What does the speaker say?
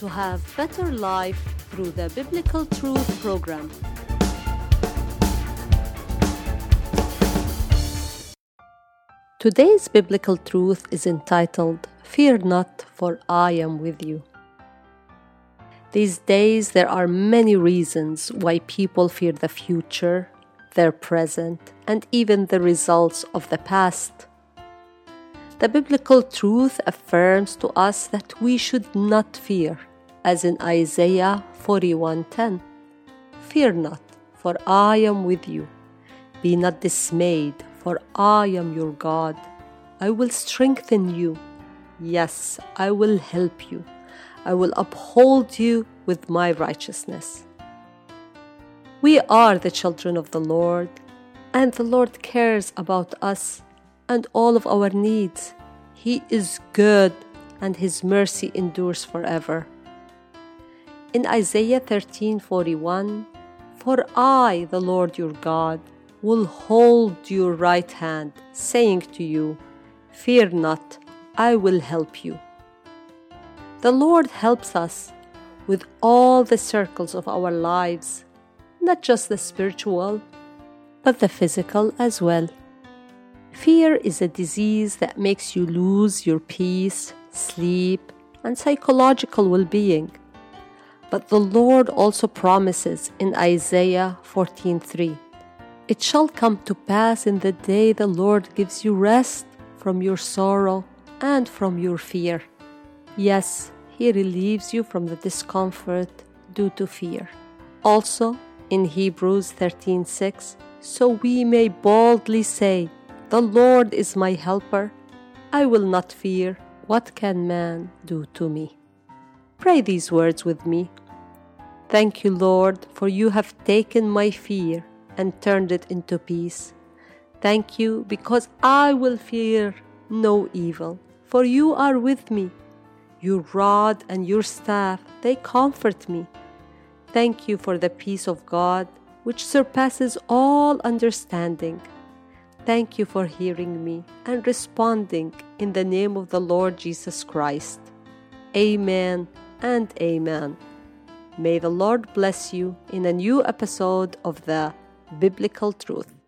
to have better life through the Biblical Truth program. Today's biblical truth is entitled Fear Not, for I am with you. These days, there are many reasons why people fear the future, their present, and even the results of the past. The biblical truth affirms to us that we should not fear, as in Isaiah 41:10. Fear not, for I am with you. Be not dismayed, for I am your God. I will strengthen you. Yes, I will help you. I will uphold you with my righteousness. We are the children of the Lord, and the Lord cares about us and all of our needs. He is good, and His mercy endures forever. In Isaiah 13:41, For I, the Lord your God, will hold your right hand, saying to you, Fear not, I will help you. The Lord helps us with all the circles of our lives, not just the spiritual, but the physical as well. Fear is a disease that makes you lose your peace, sleep, and psychological well being. But the Lord also promises in Isaiah 14:3 it shall come to pass in the day the Lord gives you rest from your sorrow and from your fear. Yes, He relieves you from the discomfort due to fear. Also, in Hebrews 13:6, so we may boldly say, The Lord is my helper. I will not fear. What can man do to me? Pray these words with me. Thank you, Lord, for you have taken my fear and turned it into peace. Thank you, because I will fear no evil, for you are with me. Your rod and your staff, they comfort me. Thank you for the peace of God, which surpasses all understanding. Thank you for hearing me and responding in the name of the Lord Jesus Christ. Amen and amen. May the Lord bless you in a new episode of the biblical truth.